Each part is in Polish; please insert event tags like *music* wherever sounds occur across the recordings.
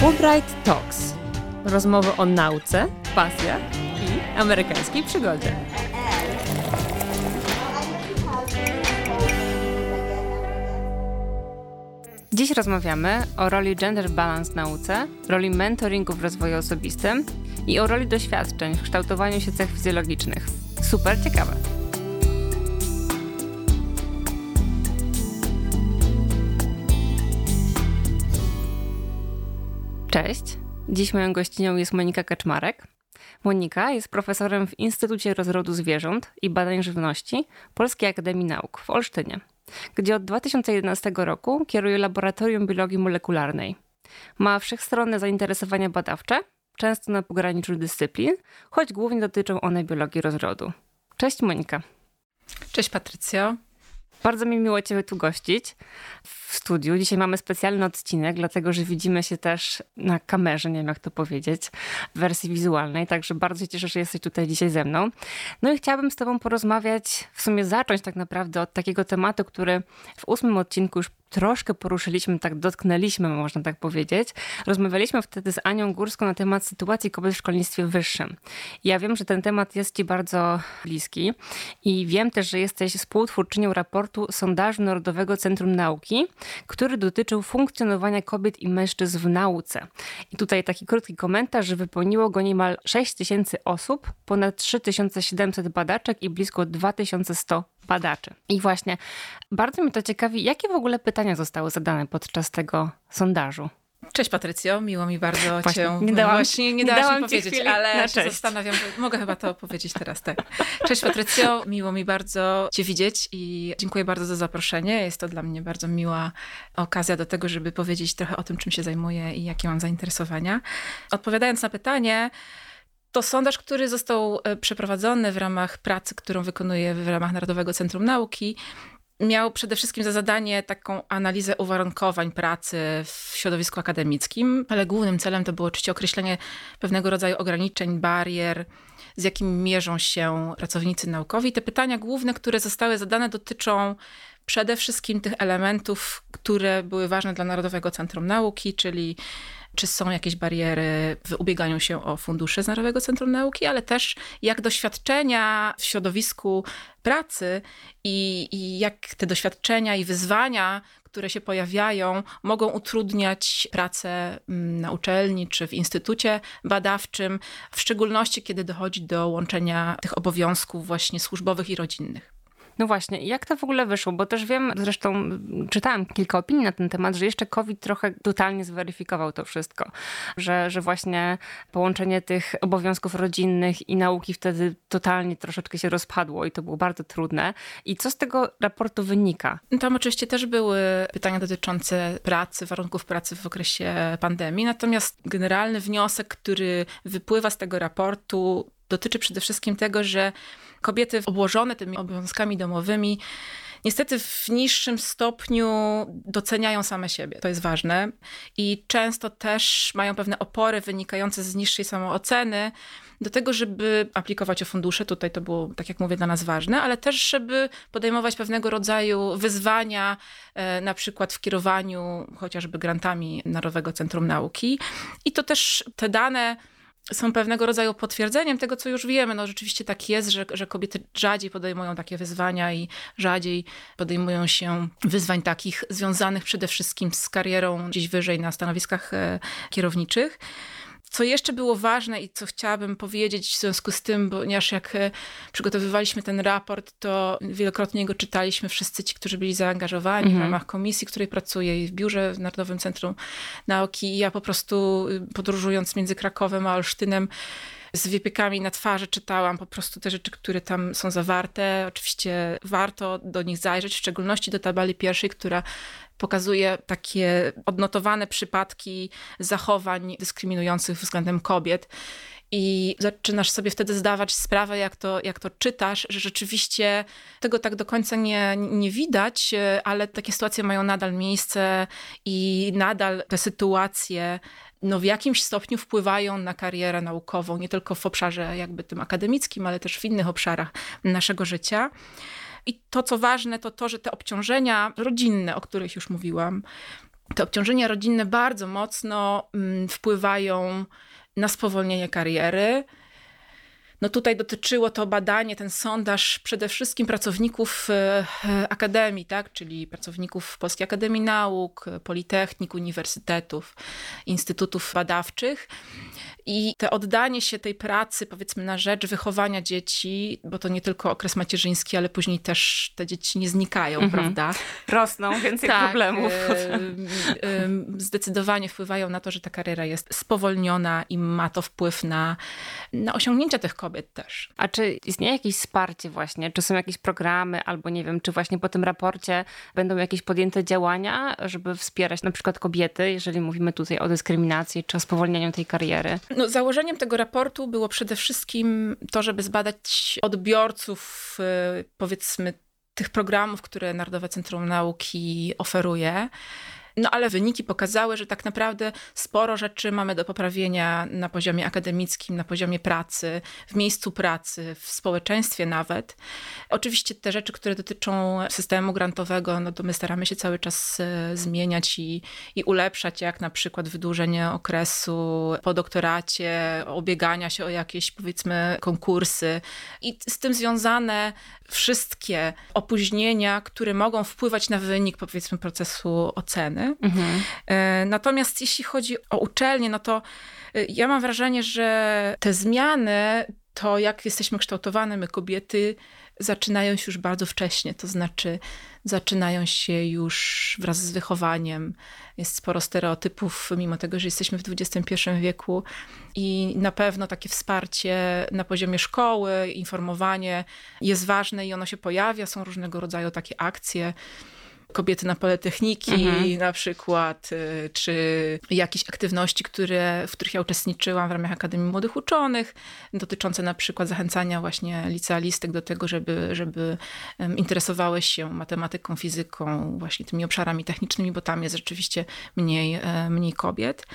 Fulbright Talks. Rozmowy o nauce, pasjach i amerykańskiej przygodzie. Dziś rozmawiamy o roli gender balance w nauce, roli mentoringu w rozwoju osobistym i o roli doświadczeń w kształtowaniu się cech fizjologicznych. Super ciekawe. Cześć. Dziś moją gościnią jest Monika Kaczmarek. Monika jest profesorem w Instytucie Rozrodu Zwierząt i Badań Żywności Polskiej Akademii Nauk w Olsztynie, gdzie od 2011 roku kieruje Laboratorium Biologii Molekularnej. Ma wszechstronne zainteresowania badawcze, często na pograniczu dyscyplin, choć głównie dotyczą one biologii rozrodu. Cześć Monika. Cześć Patrycjo. Bardzo mi miło Cię tu gościć w studiu. Dzisiaj mamy specjalny odcinek, dlatego że widzimy się też na kamerze, nie wiem jak to powiedzieć, w wersji wizualnej, także bardzo się cieszę, że jesteś tutaj dzisiaj ze mną. No i chciałabym z Tobą porozmawiać, w sumie zacząć tak naprawdę od takiego tematu, który w ósmym odcinku już troszkę poruszyliśmy, tak dotknęliśmy, można tak powiedzieć. Rozmawialiśmy wtedy z Anią Górską na temat sytuacji kobiet w szkolnictwie wyższym. Ja wiem, że ten temat jest Ci bardzo bliski i wiem też, że jesteś współtwórczynią raportu Sondażu Narodowego Centrum Nauki, który dotyczył funkcjonowania kobiet i mężczyzn w nauce. I tutaj taki krótki komentarz, że wypełniło go niemal 6 tysięcy osób, ponad 3700 badaczek i blisko 2100 badaczy. I właśnie bardzo mnie to ciekawi, jakie w ogóle pytania zostały zadane podczas tego sondażu. Cześć Patrycjo, miło mi bardzo *laughs* właśnie, cię... Nie dałam, właśnie nie, dałaś mi powiedzieć, ale się zastanawiam, mogę chyba to powiedzieć teraz, tak. Cześć Patrycjo, miło mi bardzo cię widzieć i dziękuję bardzo za zaproszenie. Jest to dla mnie bardzo miła okazja do tego, żeby powiedzieć trochę o tym, czym się zajmuję i jakie mam zainteresowania. Odpowiadając na pytanie, to sondaż, który został e, przeprowadzony w ramach pracy, którą wykonuję w ramach Narodowego Centrum Nauki, miał przede wszystkim za zadanie taką analizę uwarunkowań pracy w środowisku akademickim, ale głównym celem to było oczywiście określenie pewnego rodzaju ograniczeń, barier, z jakimi mierzą się pracownicy naukowi. Te pytania główne, które zostały zadane, dotyczą przede wszystkim tych elementów, które były ważne dla Narodowego Centrum Nauki, czyli czy są jakieś bariery w ubieganiu się o fundusze z Narodowego Centrum Nauki, ale też jak doświadczenia w środowisku pracy i, i jak te doświadczenia i wyzwania, które się pojawiają, mogą utrudniać pracę mm, na uczelni czy w instytucie badawczym, w szczególności kiedy dochodzi do łączenia tych obowiązków właśnie służbowych i rodzinnych. No właśnie, jak to w ogóle wyszło? Bo też wiem, zresztą czytałam kilka opinii na ten temat, że jeszcze COVID trochę totalnie zweryfikował to wszystko. Że, że właśnie połączenie tych obowiązków rodzinnych i nauki wtedy totalnie troszeczkę się rozpadło i to było bardzo trudne. I co z tego raportu wynika? Tam oczywiście też były pytania dotyczące pracy, warunków pracy w okresie pandemii. Natomiast generalny wniosek, który wypływa z tego raportu, dotyczy przede wszystkim tego, że kobiety obłożone tymi obowiązkami domowymi niestety w niższym stopniu doceniają same siebie. To jest ważne. I często też mają pewne opory wynikające z niższej samooceny do tego, żeby aplikować o fundusze. Tutaj to było, tak jak mówię, dla nas ważne, ale też, żeby podejmować pewnego rodzaju wyzwania, e, na przykład w kierowaniu chociażby grantami Narodowego Centrum Nauki. I to też te dane są pewnego rodzaju potwierdzeniem tego, co już wiemy. No rzeczywiście tak jest, że, że kobiety rzadziej podejmują takie wyzwania i rzadziej podejmują się wyzwań takich związanych przede wszystkim z karierą gdzieś wyżej na stanowiskach e, kierowniczych. Co jeszcze było ważne i co chciałabym powiedzieć w związku z tym, ponieważ jak e, przygotowywaliśmy ten raport, to wielokrotnie go czytaliśmy wszyscy ci, którzy byli zaangażowani mhm. w ramach komisji, której pracuję i w biurze w Narodowym Centrum Nauki. I ja po prostu y, podróżując między Krakowem a Olsztynem, z wypiekami na twarzy czytałam po prostu te rzeczy, które tam są zawarte. Oczywiście warto do nich zajrzeć, w szczególności do tabeli pierwszej, która pokazuje takie odnotowane przypadki zachowań dyskryminujących względem kobiet. I zaczynasz sobie wtedy zdawać sprawę, jak to, jak to czytasz, że rzeczywiście tego tak do końca nie, nie widać, ale takie sytuacje mają nadal miejsce i nadal te sytuacje no w jakimś stopniu wpływają na karierę naukową, nie tylko w obszarze jakby tym akademickim, ale też w innych obszarach naszego życia. I to, co ważne, to to, że te obciążenia rodzinne, o których już mówiłam, te obciążenia rodzinne bardzo mocno mm, wpływają na spowolnienie kariery. No tutaj dotyczyło to badanie, ten sondaż przede wszystkim pracowników e, e, akademii, tak? czyli pracowników Polskiej Akademii Nauk, Politechnik, uniwersytetów, instytutów badawczych. I te oddanie się tej pracy, powiedzmy, na rzecz wychowania dzieci, bo to nie tylko okres macierzyński, ale później też te dzieci nie znikają, mhm. prawda? Rosną, *laughs* więcej tak, problemów. zdecydowanie wpływają na to, że ta kariera jest spowolniona i ma to wpływ na, na osiągnięcia tych kobiet też. A czy istnieje jakieś wsparcie właśnie? Czy są jakieś programy, albo nie wiem, czy właśnie po tym raporcie będą jakieś podjęte działania, żeby wspierać na przykład kobiety, jeżeli mówimy tutaj o dyskryminacji, czy o spowolnianiu tej kariery? No, założeniem tego raportu było przede wszystkim to, żeby zbadać odbiorców, y, powiedzmy, tych programów, które Narodowe Centrum Nauki oferuje. No ale wyniki pokazały, że tak naprawdę sporo rzeczy mamy do poprawienia na poziomie akademickim, na poziomie pracy, w miejscu pracy, w społeczeństwie nawet. Oczywiście te rzeczy, które dotyczą systemu grantowego, no to my staramy się cały czas e, zmieniać i, i ulepszać, jak na przykład wydłużenie okresu po doktoracie, obiegania się o jakieś powiedzmy konkursy i z tym związane wszystkie opóźnienia, które mogą wpływać na wynik powiedzmy procesu oceny. Mhm. E, natomiast jeśli chodzi o uczelnie, no to e, ja mam wrażenie, że te zmiany, to jak jesteśmy kształtowane, my kobiety, zaczynają się już bardzo wcześnie, to znaczy zaczynają się już wraz z wychowaniem. Jest sporo stereotypów, mimo tego, że jesteśmy w XXI wieku i na pewno takie wsparcie na poziomie szkoły, informowanie jest ważne i ono się pojawia. Są różnego rodzaju takie akcje kobiety na Politechniki mhm. na przykład, y, czy jakieś aktywności, które, w których ja uczestniczyłam w ramach Akademii Młodych Uczonych, dotyczące na przykład zachęcania właśnie licealistek do tego, żeby, żeby interesowały się matematyką, fizyką, właśnie tymi obszarami technicznymi, bo tam jest rzeczywiście mniej, e, mniej kobiet.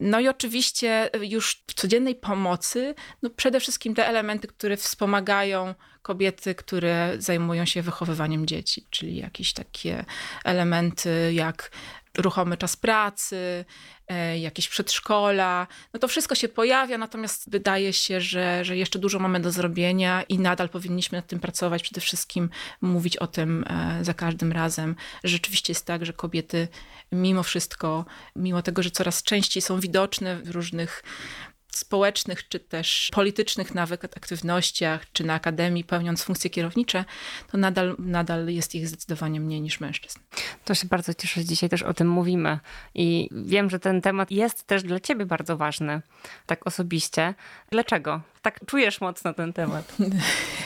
No i oczywiście już w codziennej pomocy, no przede wszystkim te elementy, które wspomagają kobiety, które zajmują się wychowywaniem dzieci, czyli jakieś takie elementy jak ruchomy czas pracy, e, jakieś przedszkola. No to wszystko się pojawia, natomiast wydaje się, że, że jeszcze dużo mamy do zrobienia i nadal powinniśmy nad tym pracować. Przede wszystkim mówić o tym e, za każdym razem. Rzeczywiście jest tak, że kobiety mimo wszystko, mimo tego, że coraz częściej są widoczne w różnych społecznych, czy też politycznych nawet aktywnościach, czy na akademii pełniąc funkcje kierownicze, to nadal, nadal jest ich zdecydowanie mniej niż mężczyzn. To się bardzo cieszę, że dzisiaj też o tym mówimy i wiem, że ten temat jest też dla ciebie bardzo ważny, tak osobiście. Dlaczego? Tak czujesz mocno ten temat. *laughs*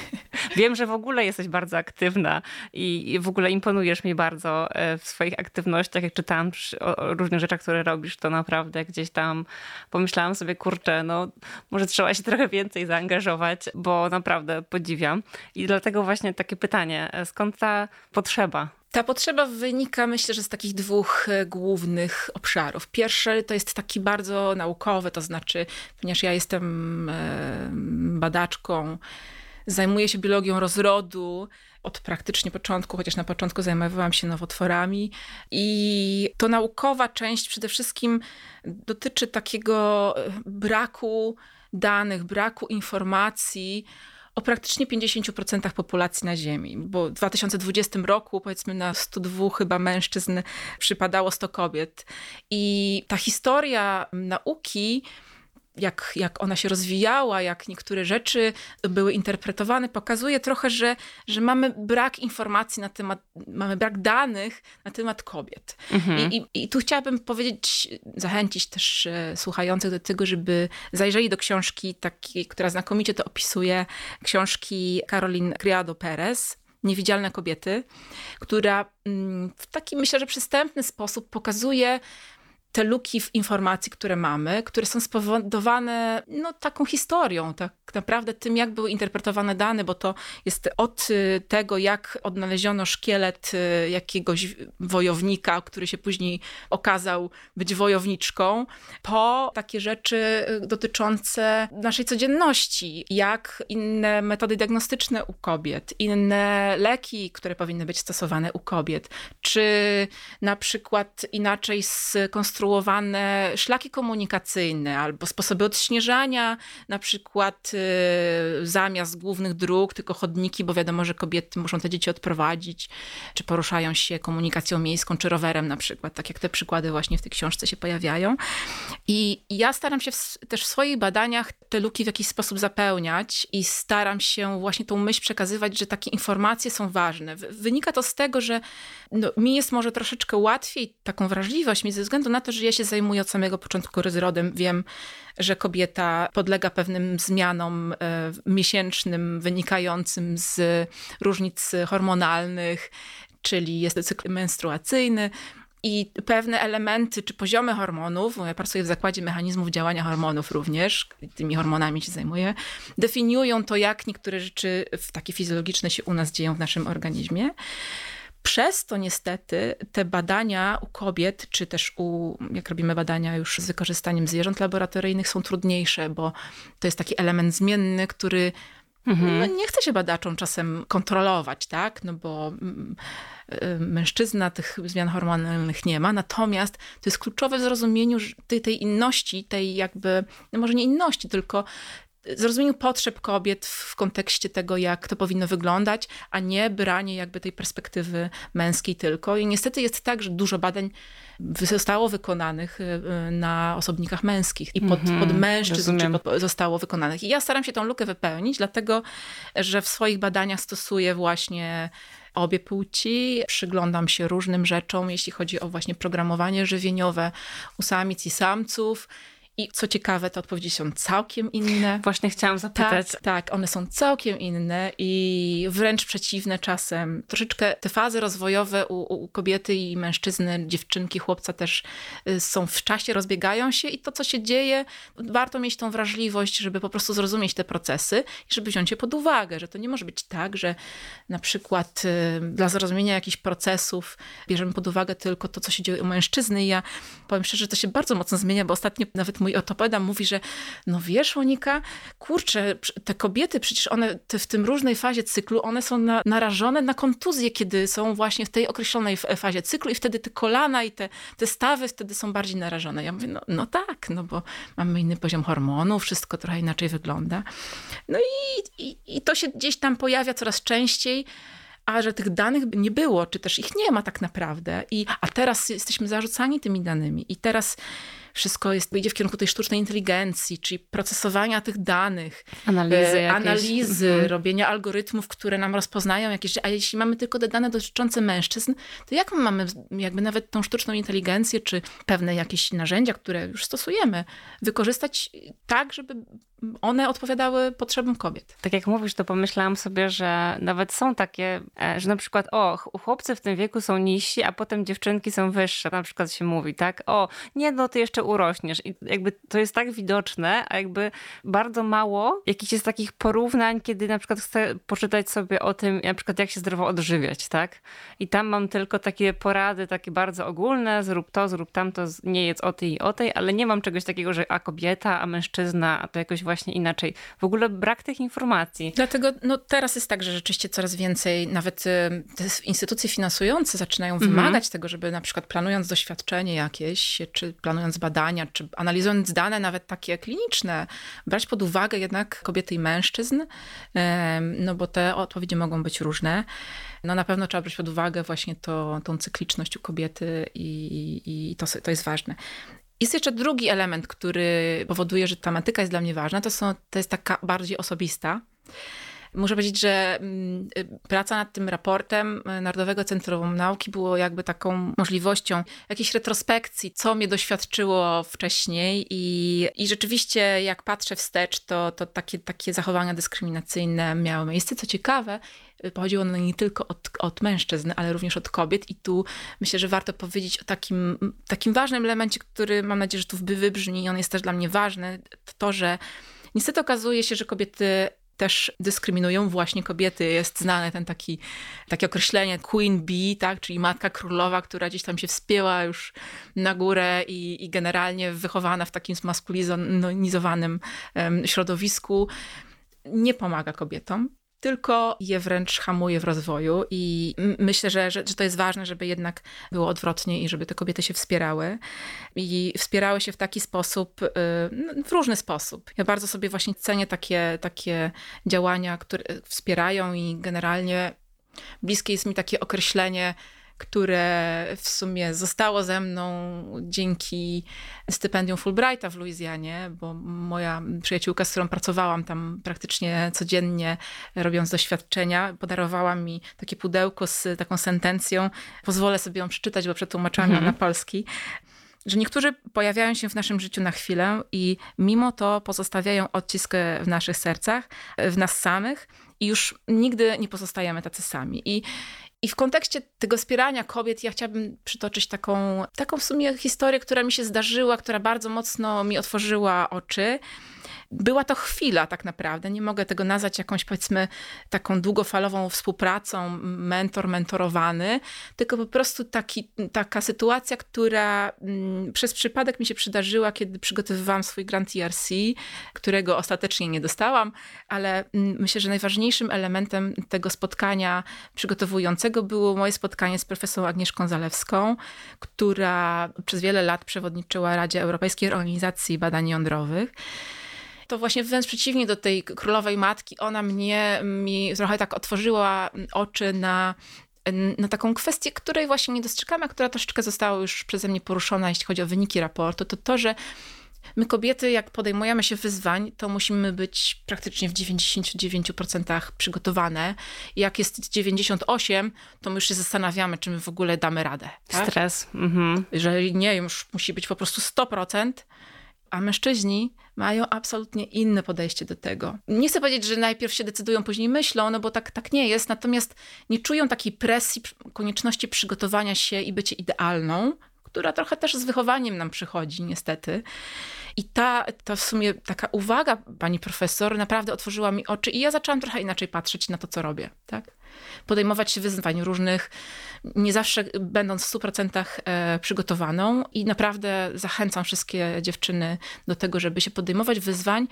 Wiem, że w ogóle jesteś bardzo aktywna i w ogóle imponujesz mi bardzo e, w swoich aktywnościach. Jak czytałam o różnych rzeczach, które robisz, to naprawdę gdzieś tam pomyślałam sobie, kurczę, no może trzeba się trochę więcej zaangażować, bo naprawdę podziwiam. I dlatego właśnie takie pytanie, e, skąd ta potrzeba ta potrzeba wynika, myślę, że z takich dwóch e, głównych obszarów. Pierwszy to jest taki bardzo naukowy, to znaczy, ponieważ ja jestem badaczką Zajmuję się biologią rozrodu od praktycznie początku, chociaż na początku zajmowałam się nowotworami. I to naukowa część przede wszystkim dotyczy takiego e, braku danych, braku informacji o praktycznie 50% populacji na Ziemi, bo w 2020 roku powiedzmy na 102 chyba mężczyzn przypadało 100 kobiet. I ta historia nauki jak, jak ona się rozwijała, jak niektóre rzeczy były interpretowane, pokazuje trochę, że, że mamy brak informacji na temat, mamy brak danych na temat kobiet. Mhm. I, i, I, tu chciałabym powiedzieć, zachęcić też e, słuchających do tego, żeby zajrzeli do książki takiej, która znakomicie to opisuje, książki Caroline Criado Perez, Niewidzialne kobiety, która mm, w taki, myślę, że przystępny sposób pokazuje te luki w informacji, które mamy, które są spowodowane no, taką historią, tak naprawdę tym, jak były interpretowane dane, bo to jest od y, tego, jak odnaleziono szkielet y, jakiegoś wojownika, który się później okazał być wojowniczką, po takie rzeczy y, dotyczące naszej codzienności, jak inne metody diagnostyczne u kobiet, inne leki, które powinny być stosowane u kobiet, czy na przykład inaczej skonstruowane szlaki komunikacyjne albo sposoby odśnieżania, na przykład y, zamiast głównych dróg, tylko chodniki, bo wiadomo, że kobiety muszą te dzieci odprowadzić, czy poruszają się komunikacją miejską, czy rowerem na przykład, tak jak te przykłady właśnie w tej książce się pojawiają. I ja staram się w, też w swoich badaniach te luki w jakiś sposób zapełniać i staram się właśnie tą myśl przekazywać, że takie informacje są ważne. Wynika to z tego, że no, mi jest może troszeczkę łatwiej taką wrażliwość mieć ze względu na to, że ja się zajmuję od samego początku rozrodem. Wiem, że kobieta podlega pewnym zmianom e, miesięcznym wynikającym z różnic hormonalnych, czyli jest cykl menstruacyjny i pewne elementy czy poziomy hormonów, ja pracuję w zakładzie mechanizmów działania hormonów również, tymi hormonami się zajmuję, definiują to, jak niektóre rzeczy takie fizjologiczne się u nas dzieją w naszym organizmie. Przez to niestety te badania u kobiet, czy też u, jak robimy badania już z wykorzystaniem zwierząt laboratoryjnych, są trudniejsze, bo to jest taki element zmienny, który mhm. no, nie chce się badaczom czasem kontrolować, tak? No bo mm, y, mężczyzna tych zmian hormonalnych nie ma, natomiast to jest kluczowe w zrozumieniu tej, tej inności, tej jakby, no może nie inności, tylko zrozumieniu potrzeb kobiet w kontekście tego, jak to powinno wyglądać, a nie branie jakby tej perspektywy męskiej tylko. I niestety jest tak, że dużo badań zostało wykonanych y, y, na osobnikach męskich i pod, mm -hmm, pod mężczyzn pod, zostało wykonanych. I ja staram się tą lukę wypełnić, dlatego że w swoich badaniach stosuję właśnie obie płci. Przyglądam się różnym rzeczom, jeśli chodzi o właśnie programowanie żywieniowe u samic i samców. I co ciekawe, te odpowiedzi są całkiem inne. *laughs* Właśnie chciałam zapytać. Tak, tak, one są całkiem inne i wręcz przeciwne czasem. Troszeczkę te fazy rozwojowe u, u kobiety i mężczyzny, dziewczynki, chłopca też y, są w czasie, rozbiegają się i to, co się dzieje, warto mieć tą wrażliwość, żeby po prostu zrozumieć te procesy i żeby wziąć je pod uwagę, że to nie może być tak, że na przykład y, dla zrozumienia jakichś procesów bierzemy pod uwagę tylko to, co się dzieje u mężczyzny. I ja powiem szczerze, że to się bardzo mocno zmienia, bo ostatnio nawet mój ortopeda mówi, że no wiesz Monika, kurczę, te kobiety przecież one te, w tym różnej fazie cyklu, one są na, narażone na kontuzję, kiedy są właśnie w tej określonej fazie cyklu i wtedy te kolana i te, te stawy wtedy są bardziej narażone. Ja mówię, no, no tak, no bo mamy inny poziom hormonów, wszystko trochę inaczej wygląda. No i, i, i to się gdzieś tam pojawia coraz częściej a że tych danych nie było, czy też ich nie ma tak naprawdę. I, a teraz jesteśmy zarzucani tymi danymi. I teraz wszystko jest, idzie w kierunku tej sztucznej inteligencji, czyli procesowania tych danych, analizy, e, analizy mhm. robienia algorytmów, które nam rozpoznają jakieś, a jeśli mamy tylko te dane dotyczące mężczyzn, to jak mamy jakby nawet tą sztuczną inteligencję, czy pewne jakieś narzędzia, które już stosujemy, wykorzystać tak, żeby one odpowiadały potrzebom kobiet. Tak jak mówisz, to pomyślałam sobie, że nawet są takie, e, że na przykład o, chłopcy w tym wieku są niżsi, a potem dziewczynki są wyższe. Na przykład się mówi, tak? O, nie, no ty jeszcze urośniesz. I jakby to jest tak widoczne, a jakby bardzo mało jakichś jest takich porównań, kiedy na przykład chcę poczytać sobie o tym, na przykład jak się zdrowo odżywiać, tak? I tam mam tylko takie porady, takie bardzo ogólne, zrób to, zrób tamto, nie jedz o tej i o tej, ale nie mam czegoś takiego, że a kobieta, a mężczyzna, a to jakoś właśnie inaczej. W ogóle brak tych informacji. Dlatego no, teraz jest tak, że rzeczywiście coraz więcej, nawet y, te instytucje finansujące zaczynają mhm. wymagać tego, żeby na przykład planując doświadczenie jakieś, czy planując badania, czy analizując dane nawet takie kliniczne, brać pod uwagę jednak kobiety i mężczyzn, no bo te odpowiedzi mogą być różne. No na pewno trzeba brać pod uwagę właśnie to, tą cykliczność u kobiety i, i to, to jest ważne. Jest jeszcze drugi element, który powoduje, że tematyka jest dla mnie ważna. To, są, to jest taka bardziej osobista. Muszę powiedzieć, że mm, praca nad tym raportem Narodowego Centrum Nauki było jakby taką możliwością jakiejś retrospekcji, co mnie doświadczyło wcześniej i, i rzeczywiście jak patrzę wstecz, to, to takie, takie zachowania dyskryminacyjne miały miejsce. Co ciekawe, pochodziło ono nie tylko od, od mężczyzn, ale również od kobiet i tu myślę, że warto powiedzieć o takim, takim ważnym elemencie, który mam nadzieję, że tu wybrzmi i on jest też dla mnie ważny, to, że niestety okazuje się, że kobiety też dyskryminują właśnie kobiety. Jest znane ten taki, takie określenie queen bee, tak? czyli matka królowa, która gdzieś tam się wspięła już na górę i, i generalnie wychowana w takim zmaskulizowanym środowisku. Nie pomaga kobietom tylko je wręcz hamuje w rozwoju. I myślę, że, że, że, to jest ważne, żeby jednak było odwrotnie i żeby te kobiety się wspierały. I wspierały się w taki sposób, y, no, w różny sposób. Ja bardzo sobie właśnie cenię takie, takie działania, które wspierają i generalnie bliskie jest mi takie określenie które w sumie zostało ze mną dzięki stypendium Fulbrighta w Luizjanie, bo moja przyjaciółka, z którą pracowałam tam praktycznie codziennie, robiąc doświadczenia, podarowała mi takie pudełko z taką sentencją. Pozwolę sobie ją przeczytać, bo przetłumaczyłam ją mhm. na polski że niektórzy pojawiają się w naszym życiu na chwilę i mimo to pozostawiają odcisk w naszych sercach, w nas samych i już nigdy nie pozostajemy tacy sami. I i w kontekście tego wspierania kobiet, ja chciałabym przytoczyć taką, taką w sumie historię, która mi się zdarzyła, która bardzo mocno mi otworzyła oczy była to chwila tak naprawdę. Nie mogę tego nazwać jakąś powiedzmy taką długofalową współpracą, mentor, mentorowany, tylko po prostu taki, taka sytuacja, która mm, przez przypadek mi się przydarzyła, kiedy przygotowywałam swój grant ERC, którego ostatecznie nie dostałam, ale mm, myślę, że najważniejszym elementem tego spotkania przygotowującego było moje spotkanie z profesorą Agnieszką Zalewską, która przez wiele lat przewodniczyła Radzie Europejskiej Organizacji Badań Jądrowych to właśnie wręcz przeciwnie do tej królowej matki, ona mnie mi trochę tak otworzyła oczy na na taką kwestię, której właśnie nie dostrzegamy, a która troszeczkę została już przeze mnie poruszona, jeśli chodzi o wyniki raportu, to to, że my kobiety, jak podejmujemy się wyzwań, to musimy być praktycznie w 99% przygotowane. Jak jest 98, to my już się zastanawiamy, czy my w ogóle damy radę. Tak? Stres. Mhm. Jeżeli nie, już musi być po prostu 100%, a mężczyźni mają absolutnie inne podejście do tego. Nie chcę powiedzieć, że najpierw się decydują, później myślą, no bo tak, tak nie jest, natomiast nie czują takiej presji, konieczności przygotowania się i bycie idealną, która trochę też z wychowaniem nam przychodzi, niestety. I ta, ta w sumie taka uwaga pani profesor naprawdę otworzyła mi oczy i ja zaczęłam trochę inaczej patrzeć na to, co robię. Tak? podejmować się wyzwań różnych, nie zawsze będąc w 100% e, przygotowaną i naprawdę zachęcam wszystkie dziewczyny do tego, żeby się podejmować wyzwań,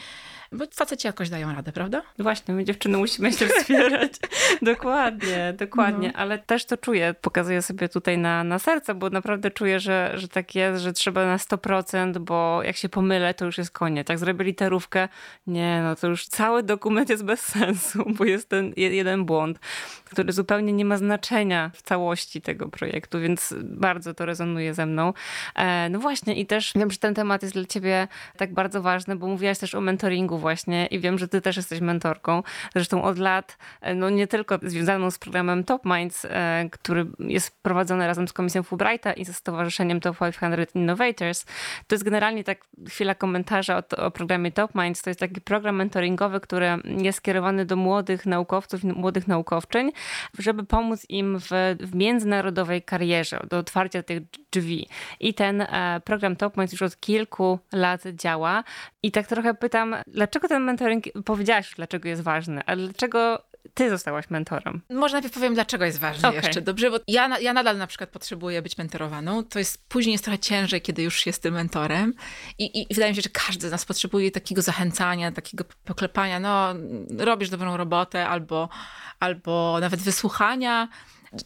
bo faceci jakoś dają radę, prawda? Właśnie, my dziewczyny musimy się wspierać. *laughs* dokładnie, dokładnie. No. Ale też to czuję, pokazuję sobie tutaj na, na serce, bo naprawdę czuję, że, że tak jest, że trzeba na 100%, bo jak się pomylę, to już jest koniec. Jak zrobię literówkę, nie, no to już cały dokument jest bez sensu, *laughs* bo jest ten jeden błąd, który zupełnie nie ma znaczenia w całości tego projektu, więc bardzo to rezonuje ze mną. E, no właśnie i też wiem, że ten temat jest dla ciebie tak bardzo ważny, bo mówiłaś też o mentoringu właśnie i wiem, że ty też jesteś mentorką. Zresztą od lat, e, no nie tylko związaną z programem Top Minds, e, który jest prowadzony razem z Komisją Fulbrighta i ze Stowarzyszeniem Top 500 Innovators. To jest generalnie tak chwila komentarza o, o programie Top Minds. To jest taki program mentoringowy, który jest skierowany do młodych naukowców, młodych naukowczyń, żeby pomóc im w, w międzynarodowej karierze, do otwarcia tych drzwi. I ten e, program Top Minds już od kilku lat działa. I tak trochę pytam, dlaczego ten mentoring, powiedziałaś dlaczego jest ważny, ale dlaczego ty zostałaś mentorem? Może najpierw powiem, dlaczego jest ważny okay. jeszcze, dobrze? Bo ja, ja nadal na przykład potrzebuję być mentorowaną. To jest później jest trochę ciężej, kiedy już jestem mentorem. I, I, wydaje mi się, że każdy z nas potrzebuje takiego zachęcania, takiego poklepania. No, robisz dobrą robotę, albo, albo nawet wysłuchania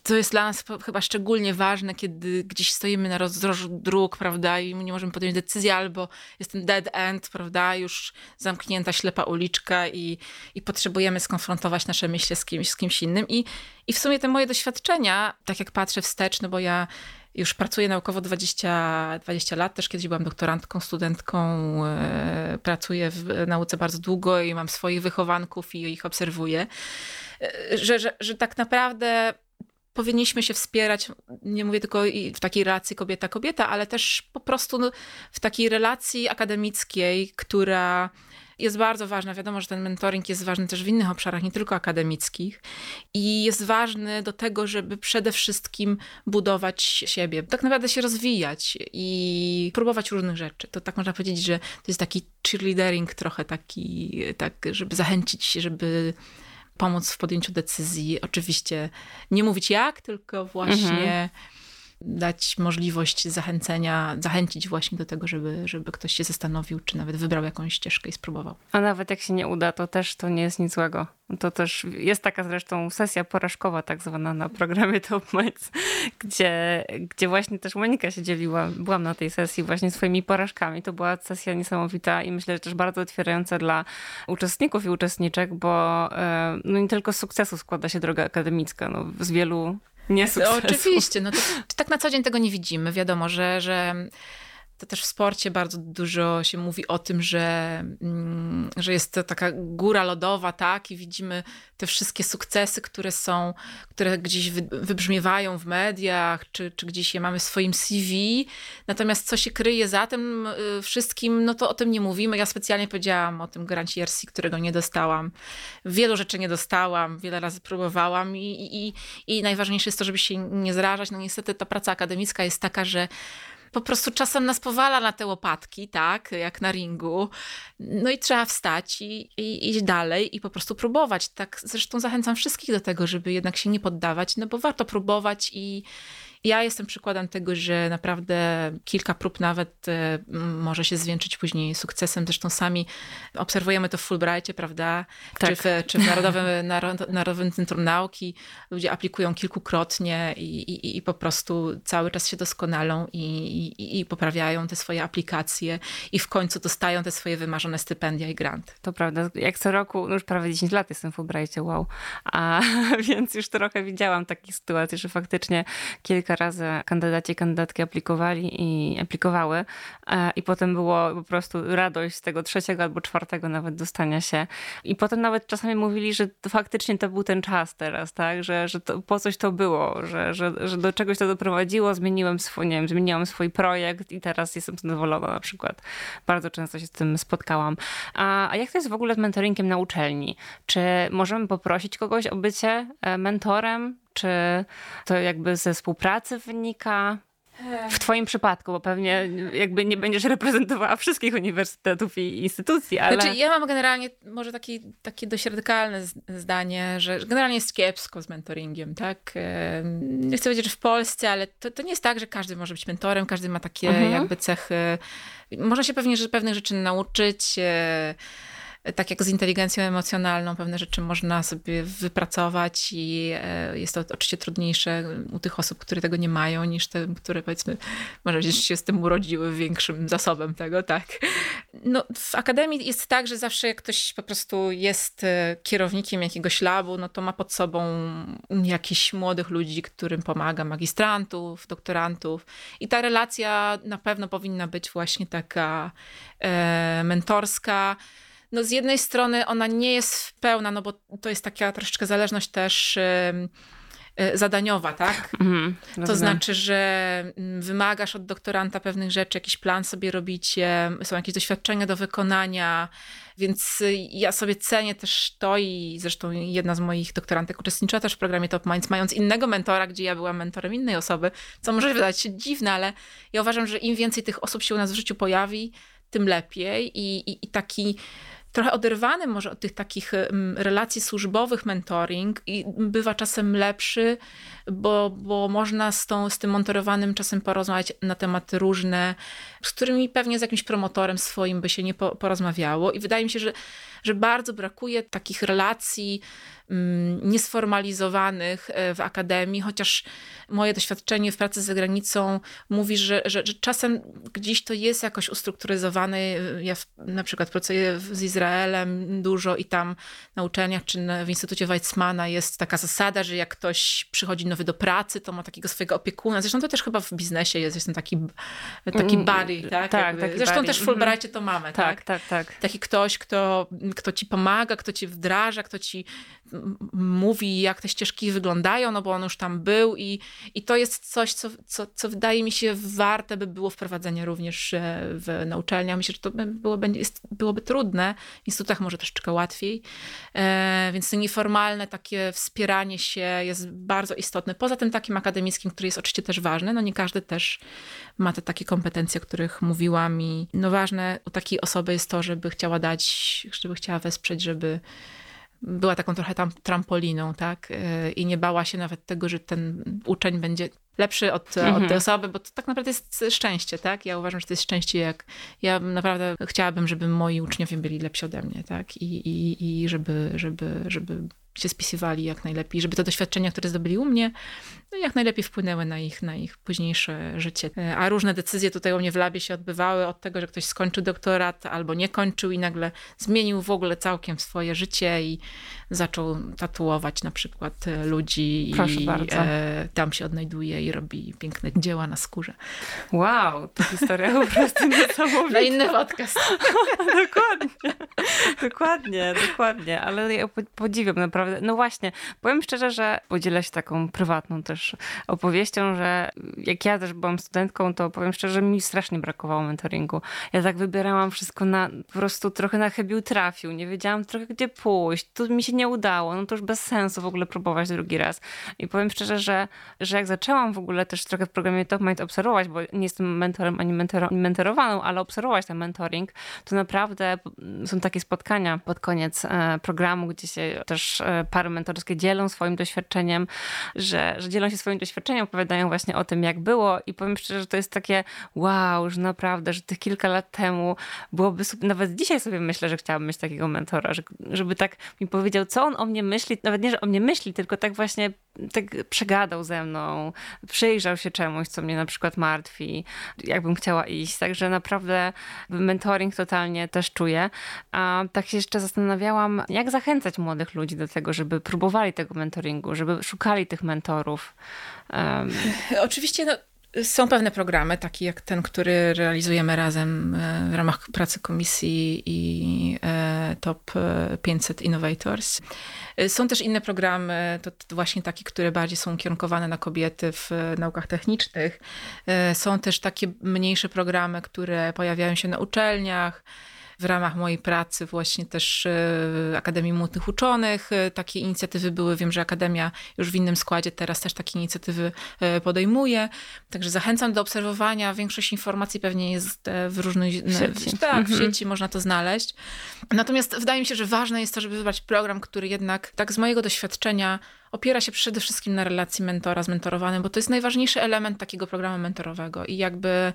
to jest dla nas chyba szczególnie ważne, kiedy gdzieś stoimy na rozdrożu dróg, prawda, i nie możemy podjąć decyzji, albo jest ten dead end, prawda, już zamknięta ślepa uliczka i, i potrzebujemy skonfrontować nasze myśli z kimś, z kimś innym. I, I w sumie te moje doświadczenia, tak jak patrzę wstecz, no bo ja już pracuję naukowo 20, 20 lat, też kiedyś byłam doktorantką, studentką, e, pracuję w nauce bardzo długo i mam swoich wychowanków i ich obserwuję, e, że, że, że tak naprawdę powinniśmy się wspierać, nie mówię tylko w takiej relacji kobieta-kobieta, ale też po prostu no, w takiej relacji akademickiej, która jest bardzo ważna. Wiadomo, że ten mentoring jest ważny też w innych obszarach, nie tylko akademickich. I jest ważny do tego, żeby przede wszystkim budować siebie, tak naprawdę się rozwijać i próbować różnych rzeczy. To tak można powiedzieć, że to jest taki cheerleadering trochę taki, tak, żeby zachęcić, żeby pomóc w podjęciu decyzji. Oczywiście nie mówić jak, tylko właśnie mhm dać możliwość zachęcenia, zachęcić właśnie do tego, żeby, żeby ktoś się zastanowił, czy nawet wybrał jakąś ścieżkę i spróbował. A nawet jak się nie uda, to też to nie jest nic złego. To też jest taka zresztą sesja porażkowa tak zwana na programie Top Minds, gdzie, gdzie właśnie też Monika się dzieliła. Byłam na tej sesji właśnie swoimi porażkami. To była sesja niesamowita i myślę, że też bardzo otwierająca dla uczestników i uczestniczek, bo e, no nie tylko z sukcesu składa się droga akademicka. No, z wielu nie sukcesu. Oczywiście, no to, tak na co dzień tego nie widzimy. Wiadomo, że, że to też w sporcie bardzo dużo się mówi o tym, że, mm, że jest to taka góra lodowa, tak? I widzimy te wszystkie sukcesy, które są, które gdzieś wybrzmiewają w mediach, czy, czy gdzieś je mamy w swoim CV. Natomiast co się kryje za tym y, wszystkim, no to o tym nie mówimy. Ja specjalnie powiedziałam o tym grancie ERC, którego nie dostałam. Wielu rzeczy nie dostałam, wiele razy próbowałam i, i, i najważniejsze jest to, żeby się nie zrażać. No niestety ta praca akademicka jest taka, że po prostu czasem nas powala na te łopatki, tak, jak na ringu. No i trzeba wstać i, i iść dalej i po prostu próbować. Tak zresztą zachęcam wszystkich do tego, żeby jednak się nie poddawać, no bo warto próbować i, ja jestem przykładem tego, że naprawdę kilka prób nawet e, może się zwieńczyć później sukcesem. Zresztą sami obserwujemy to w Fulbrightie, prawda? Tak. Czy, w, czy w Narodowym, *laughs* Narodowym Centrum Nauki ludzie aplikują kilkukrotnie i, i, i po prostu cały czas się doskonalą i, i, poprawiają te swoje aplikacje i w końcu dostają te swoje wymarzone stypendia i grant. To prawda. Jak co roku, no już prawie 10 lat jestem w Fulbrightie, wow. A *laughs* więc już trochę widziałam takie sytuacje, że faktycznie kilka razy kandydaci i kandydatki aplikowali i aplikowały e, i potem było po prostu radość z tego trzeciego albo czwartego nawet dostania się. I potem nawet czasami mówili, że to faktycznie to był ten czas teraz, tak? Że, że to, po coś to było, że, że, że do czegoś to doprowadziło, zmieniłem swój, nie wiem, zmieniłam swój projekt i teraz jestem zadowolona na przykład. Bardzo często się z tym spotkałam. A, a jak to jest w ogóle z mentoringiem na uczelni? Czy możemy poprosić kogoś o bycie e, mentorem? Czy to jakby ze współpracy wynika? W Twoim przypadku, bo pewnie jakby nie będziesz reprezentowała wszystkich uniwersytetów i instytucji, ale. Znaczy, ja mam generalnie może taki, takie dość radykalne zdanie, że generalnie jest kiepsko z mentoringiem, tak? Nie chcę powiedzieć, że w Polsce, ale to, to nie jest tak, że każdy może być mentorem, każdy ma takie mhm. jakby cechy. Można się pewnie że pewnych rzeczy nauczyć e, tak jak z inteligencją emocjonalną, pewne rzeczy można sobie wypracować i e, jest to oczywiście trudniejsze u tych osób, które tego nie mają, niż te, które powiedzmy, może się z tym urodziły większym zasobem tego, tak. No, w akademii jest tak, że zawsze jak ktoś po prostu jest e, kierownikiem jakiegoś labu, no to ma pod sobą jakichś młodych ludzi, którym pomaga, magistrantów, doktorantów i ta relacja na pewno powinna być właśnie taka e, mentorska, no z jednej strony ona nie jest pełna, no bo to jest taka troszeczkę zależność też e, zadaniowa, tak? Mm, to znaczy, że mm, wymagasz od doktoranta pewnych rzeczy, jakiś plan sobie robicie, są jakieś doświadczenia do wykonania, więc ja sobie cenię też to i zresztą jedna z moich doktorantek uczestniczyła też w programie Top Minds, mając innego mentora, gdzie ja byłam mentorem innej osoby, co może wydać się dziwne, ale ja uważam, że im więcej tych osób się u nas w życiu pojawi, tym lepiej i, i, i taki trochę oderwany może od tych takich relacji służbowych mentoring i bywa czasem lepszy, bo, bo można z, tą, z tym mentorowanym czasem porozmawiać na tematy różne, z którymi pewnie z jakimś promotorem swoim by się nie porozmawiało. I wydaje mi się, że, że bardzo brakuje takich relacji niesformalizowanych e, w akademii, chociaż moje doświadczenie w pracy za granicą mówi, że, że, że czasem gdzieś to jest jakoś ustrukturyzowane. Ja w, na przykład pracuję z Izraelem dużo i tam na uczelniach czy w Instytucie Weizmana jest taka zasada, że jak ktoś przychodzi nowy do pracy, to ma takiego swojego opiekuna. Zresztą to też chyba w biznesie jest, jest taki, taki mm, buddy, tak? tak taki Zresztą buddy. też w Fulbrightie to mamy, tak? Tak, tak, tak. Taki ktoś, kto, kto ci pomaga, kto ci wdraża, kto ci mówi, jak te ścieżki wyglądają, no bo on już tam był i, i to jest coś, co, co, co wydaje mi się warte by było wprowadzenia również e, w, na uczelniach. Myślę, że to byłoby, jest, byłoby trudne, w instytutach może troszeczkę łatwiej, e, więc to nieformalne takie wspieranie się jest bardzo istotne. Poza tym takim akademickim, który jest oczywiście też ważny, no nie każdy też ma te takie kompetencje, o których mówiłam i no ważne u takiej osoby jest to, żeby chciała dać, żeby chciała wesprzeć, żeby była taką trochę tam trampoliną, tak? Y, I nie bała się nawet tego, że ten uczeń będzie lepszy od, mhm. od tej osoby, bo to tak naprawdę jest szczęście, tak? Ja uważam, że to jest szczęście, jak ja naprawdę chciałabym, żeby moi uczniowie byli lepsi ode mnie, tak? I, i, i żeby, żeby, żeby się spisywali jak najlepiej, żeby te doświadczenia, które zdobyli u mnie, no jak najlepiej wpłynęły na ich, na ich późniejsze życie. E, a różne decyzje tutaj u mnie w labie się odbywały od tego, że ktoś skończył doktorat albo nie kończył i nagle zmienił w ogóle całkiem swoje życie i zaczął tatuować na przykład e, ludzi Proszę i bardzo. E, tam się odnajduje i robi piękne dzieła na skórze. Wow, to historia po prostu niesamowita. Na inny podcast. *laughs* dokładnie, dokładnie, dokładnie, ale ja podziwiam naprawdę. No właśnie, powiem szczerze, że podzielę się taką prywatną też opowieścią, że jak ja też byłam studentką, to powiem szczerze, mi strasznie brakowało mentoringu. Ja tak wybierałam wszystko na, po prostu trochę na chybił trafił, nie wiedziałam trochę gdzie pójść, tu mi się nie udało, no to już bez sensu w ogóle próbować drugi raz. I powiem szczerze, że, że jak zaczęłam w ogóle też trochę w programie Top Mind obserwować, bo nie jestem mentorem ani, mentoro, mentorowaną, ale obserwować ten mentoring, to naprawdę są takie spotkania pod koniec e, programu, gdzie się też e, pary mentorskie dzielą swoim doświadczeniem, że, że dzielą się swoim doświadczeniem, opowiadają właśnie o tym, jak było i powiem szczerze, że to jest takie wow, że naprawdę, że tych kilka lat temu byłoby, nawet dzisiaj sobie myślę, że chciałabym mieć takiego mentora, że, żeby tak mi powiedział, co on o mnie myśli, nawet nie, że o mnie myśli, tylko tak właśnie tak przegadał ze mną, przyjrzał się czemuś, co mnie na przykład martwi, jakbym chciała iść. Także naprawdę mentoring totalnie też czuję. A tak się jeszcze zastanawiałam, jak zachęcać młodych ludzi do tego, żeby próbowali tego mentoringu, żeby szukali tych mentorów. Um. *laughs* Oczywiście no, są pewne programy, takie jak ten, który realizujemy razem e, w ramach pracy komisji i e, Top 500 Innovators. E, są też inne programy, to właśnie takie, które bardziej są ukierunkowane na kobiety w naukach technicznych. Są też takie mniejsze programy, które pojawiają się na uczelniach w ramach mojej pracy właśnie też e, Akademii Młodych Uczonych e, takie inicjatywy były. Wiem, że Akademia już w innym składzie teraz też takie inicjatywy e, podejmuje. Także zachęcam do obserwowania. Większość informacji pewnie jest w różnych... W sieci. Tak, w mhm. sieci można to znaleźć. Natomiast wydaje mi się, że ważne jest to, żeby wybrać program, który jednak tak z mojego doświadczenia opiera się przede wszystkim na relacji mentora z mentorowanym, bo to jest najważniejszy element takiego programu mentorowego i jakby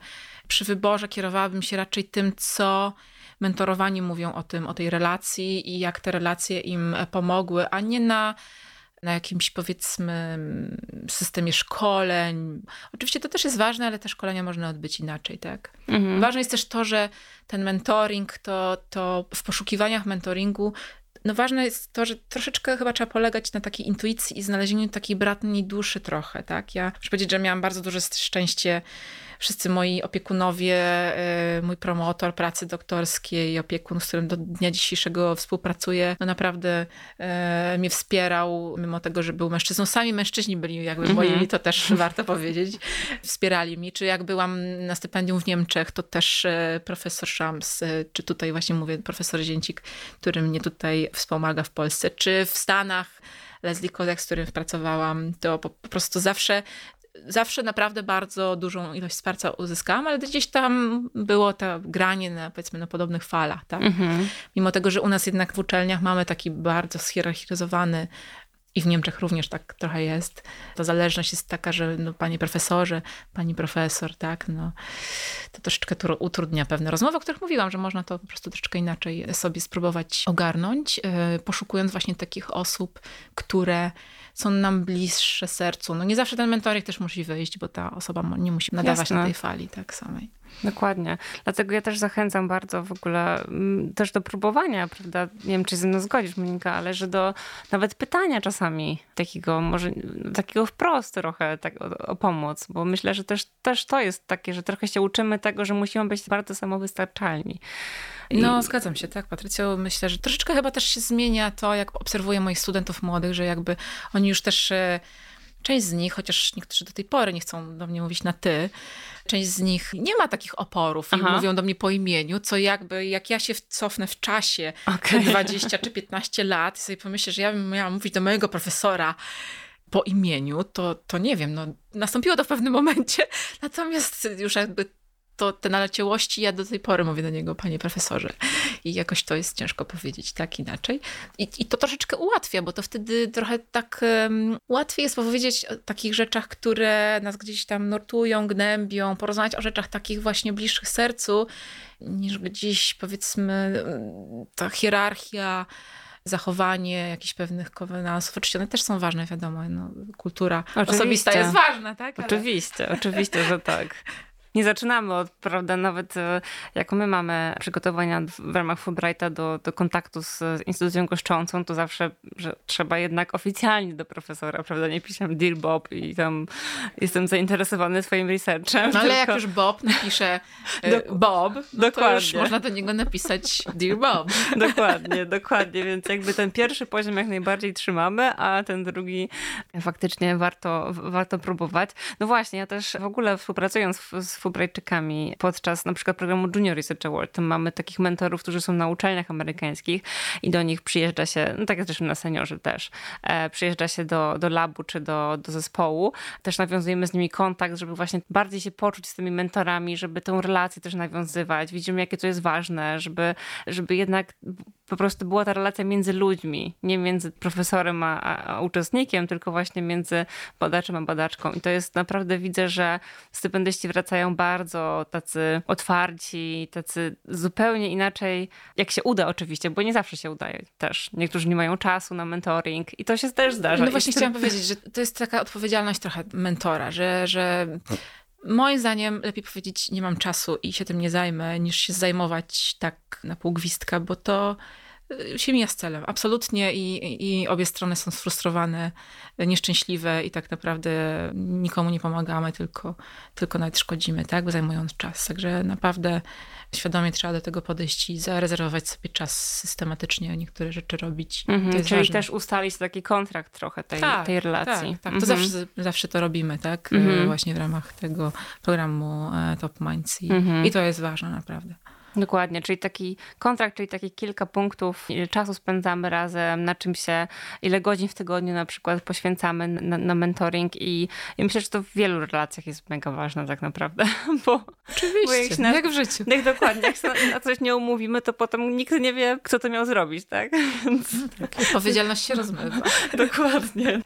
przy wyborze kierowałabym się raczej tym, co mentorowani mówią o tym, o tej relacji i jak te relacje im pomogły, a nie na na jakimś powiedzmy systemie szkoleń. Oczywiście to też jest ważne, ale te szkolenia można odbyć inaczej, tak? Mhm. Ważne jest też to, że ten mentoring, to, to w poszukiwaniach mentoringu no ważne jest to, że troszeczkę chyba trzeba polegać na takiej intuicji i znalezieniu takiej bratniej duszy trochę, tak? Ja muszę powiedzieć, że miałam bardzo duże szczęście wszyscy moi opiekunowie, e, mój promotor pracy doktorskiej, opiekun, z którym do dnia dzisiejszego współpracuję, no naprawdę e, mnie wspierał, mimo tego, że był mężczyzną. Sami mężczyźni byli jakby -hmm. moimi, to też *laughs* warto powiedzieć. Wspierali mnie. Czy jak byłam na stypendium w Niemczech, to też e, profesor Szams, czy tutaj właśnie mówię profesor Zięcik, który mnie tutaj wspomaga w Polsce, czy w Stanach, Leslie Kodek, z którym pracowałam, to po, po prostu zawsze zawsze naprawdę bardzo dużą ilość wsparcia uzyskałam, ale gdzieś tam było to granie na, powiedzmy, na podobnych falach, tak? Mhm. Mimo tego, że u nas jednak w uczelniach mamy taki bardzo schierarchizowane i w Niemczech również tak trochę jest. Ta zależność jest taka, że no, panie profesorze, pani profesor, tak, no, to troszeczkę utrudnia pewne rozmowy, o których mówiłam, że można to po prostu troszeczkę inaczej sobie spróbować ogarnąć, e, poszukując właśnie takich osób, które są nam bliższe sercu. No nie zawsze ten mentoring też musi wyjść, bo ta osoba nie musi nadawać Jasne. na tej fali tak samej. Dokładnie. Dlatego ja też zachęcam bardzo w ogóle mm, też do próbowania, prawda? Nie wiem, czy ze mną zgodzisz, Monika, ale że do nawet pytania czasami takiego, może takiego wprost trochę tak, o, o, pomoc, bo myślę, że też, też to jest takie, że trochę się uczymy tego, że musimy być bardzo samowystarczalni. No, zgadzam się, tak, Patrycjo. Myślę, że troszeczkę chyba też się zmienia to, jak obserwuję moich studentów młodych, że jakby oni już też e, Część z nich, chociaż niektórzy do tej pory nie chcą do mnie mówić na ty, część z nich nie ma takich oporów Aha. i mówią do mnie po imieniu, co jakby jak ja się cofnę w czasie okay. 20 czy 15 lat i sobie pomyślę, że ja bym miała mówić do mojego profesora po imieniu, to, to nie wiem, no, nastąpiło to w pewnym momencie, natomiast już jakby to te naleciałości, ja do tej pory mówię do niego, panie profesorze. I jakoś to jest ciężko powiedzieć tak inaczej. I, i to troszeczkę ułatwia, bo to wtedy trochę tak um, łatwiej jest powiedzieć o takich rzeczach, które nas gdzieś tam nurtują, gnębią, porozmawiać o rzeczach takich właśnie bliższych sercu, niż gdzieś powiedzmy ta hierarchia zachowanie jakichś pewnych kowenansów. Oczywiście one też są ważne, wiadomo, no, kultura oczywiście. osobista jest ważna, tak? Ale... Oczywiście, oczywiście, że tak. *laughs* nie zaczynamy od, prawda, nawet e, jak my mamy przygotowania w ramach Fulbrighta do, do kontaktu z instytucją goszczącą, to zawsze, że trzeba jednak oficjalnie do profesora, prawda, nie piszę Dear Bob i tam jestem zainteresowany twoim researchem. No ale tylko... jak już Bob napisze e, do... Bob, no dokładnie. to już można do niego napisać Dear Bob. *laughs* dokładnie, dokładnie, więc jakby ten pierwszy poziom jak najbardziej trzymamy, a ten drugi faktycznie warto, warto próbować. No właśnie, ja też w ogóle współpracując z Fulbrightczykami podczas na przykład programu Junior Research Award. Tam mamy takich mentorów, którzy są na uczelniach amerykańskich i do nich przyjeżdża się, no tak jak zresztą na seniorzy też, e, przyjeżdża się do, do labu czy do, do zespołu. Też nawiązujemy z nimi kontakt, żeby właśnie bardziej się poczuć z tymi mentorami, żeby tę relację też nawiązywać. Widzimy, jakie to jest ważne, żeby, żeby jednak po prostu była ta relacja między ludźmi, nie między profesorem a, a, uczestnikiem, tylko właśnie między badaczem a badaczką. I to jest naprawdę, widzę, że stypendyści wracają bardzo tacy otwarci, tacy zupełnie inaczej, jak się uda oczywiście, bo nie zawsze się udaje też. Niektórzy nie mają czasu na mentoring i to się też zdarza. No właśnie chciałam powiedzieć, że to jest taka odpowiedzialność trochę mentora, że, że Moim zdaniem lepiej powiedzieć, nie mam czasu i się tym nie zajmę, niż się zajmować tak na pół gwizdka, bo to się mija z celem. Absolutnie i, i obie strony są sfrustrowane, nieszczęśliwe i tak naprawdę nikomu nie pomagamy, tylko, tylko nawet szkodzimy, tak, zajmując czas. Także naprawdę świadomie trzeba do tego podejść i zarezerwować sobie czas systematycznie, niektóre rzeczy robić. Mhm, czyli ważne. też ustalić taki kontrakt trochę tej, tak, tej relacji. Tak, tak. to mhm. zawsze, zawsze to robimy, tak? Mhm. Właśnie w ramach tego programu e, Top Minds i, mhm. i to jest ważne naprawdę. Dokładnie, czyli taki kontrakt, czyli takie kilka punktów, ile czasu spędzamy razem, na czym się, ile godzin w tygodniu na przykład poświęcamy na, na mentoring i, i, myślę, że to w wielu relacjach jest mega ważne tak naprawdę. *laughs* Bo, Oczywiście, bo jak, na, jak w życiu. Jak dokładnie, jak na, *laughs* na, coś nie umówimy, to potem nikt nie wie, kto to miał zrobić, tak? *laughs* No tak odpowiedzialność się rozmywa. dokładnie.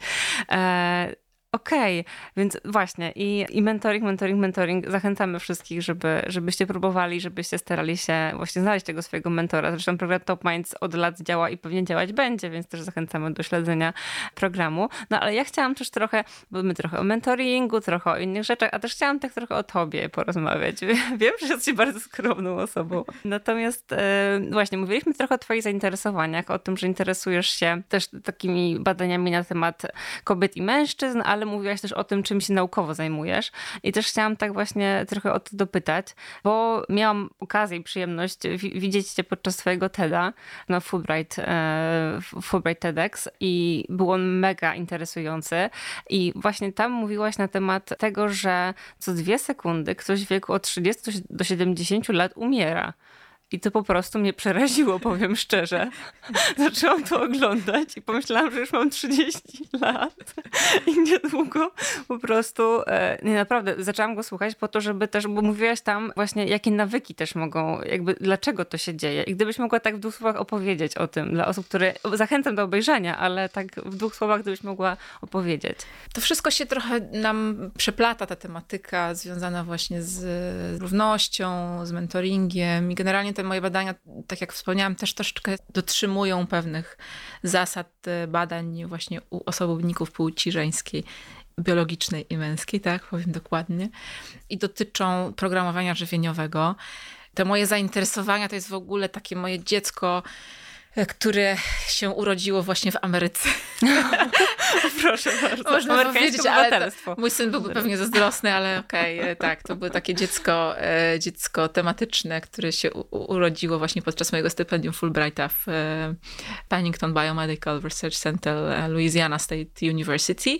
E, Okej, okay, więc właśnie i, i mentoring, mentoring, mentoring. Zachęcamy wszystkich, żeby, żebyście próbowali, żebyście starali się właśnie znaleźć tego swojego mentora. Zresztą program Top Minds od lat działa i pewnie działać będzie, więc też zachęcamy do śledzenia programu. No ale ja chciałam też trochę, bo my trochę o mentoringu, trochę o innych rzeczach, a też chciałam tak trochę o tobie porozmawiać. *laughs* Wiem, że jesteś bardzo skromną osobą. Natomiast e, właśnie mówiliśmy trochę o twoich zainteresowaniach, o tym, że interesujesz się też takimi badaniami na temat kobiet i mężczyzn, ale mówiłaś też o tym, czym się naukowo zajmujesz. I też chciałam tak właśnie trochę o to dopytać, bo miałam okazję i przyjemność widzieć cię podczas twojego TEDa na Fulbright, e, Fulbright TEDx i był on mega interesujący. I właśnie tam mówiłaś na temat tego, że co dwie sekundy ktoś w wieku od 30 do 70 lat umiera. I to po prostu mnie przeraziło, powiem szczerze. *laughs* Zaczęłam to oglądać i pomyślałam, że już mam 30 lat i niedługo po prostu, e, nie naprawdę, zaczęłam go słuchać po to, żeby też, bo mówiłaś tam właśnie, jakie nawyki też mogą, jakby dlaczego to się dzieje. I gdybyś mogła tak w dwóch słowach opowiedzieć o tym dla osób, które, zachęcam do obejrzenia, ale tak w dwóch słowach gdybyś mogła opowiedzieć. To wszystko się trochę nam przeplata, ta tematyka związana właśnie z równością, z mentoringiem i generalnie te moje badania, tak jak wspomniałam, też troszeczkę dotrzymują pewnych zasad e, badań właśnie u osobników płci żeńskiej biologicznej i męskiej, tak powiem dokładnie, i dotyczą programowania żywieniowego. Te moje zainteresowania to jest w ogóle takie moje dziecko które się urodziło właśnie w Ameryce. *laughs* Proszę bardzo. Można powiedzieć, ale mój syn byłby pewnie zazdrosny, ale okej, okay, e, tak, to było takie dziecko, e, dziecko tematyczne, które się urodziło właśnie podczas mojego stypendium Fulbrighta w e, Pennington Biomedical Research Center Louisiana State University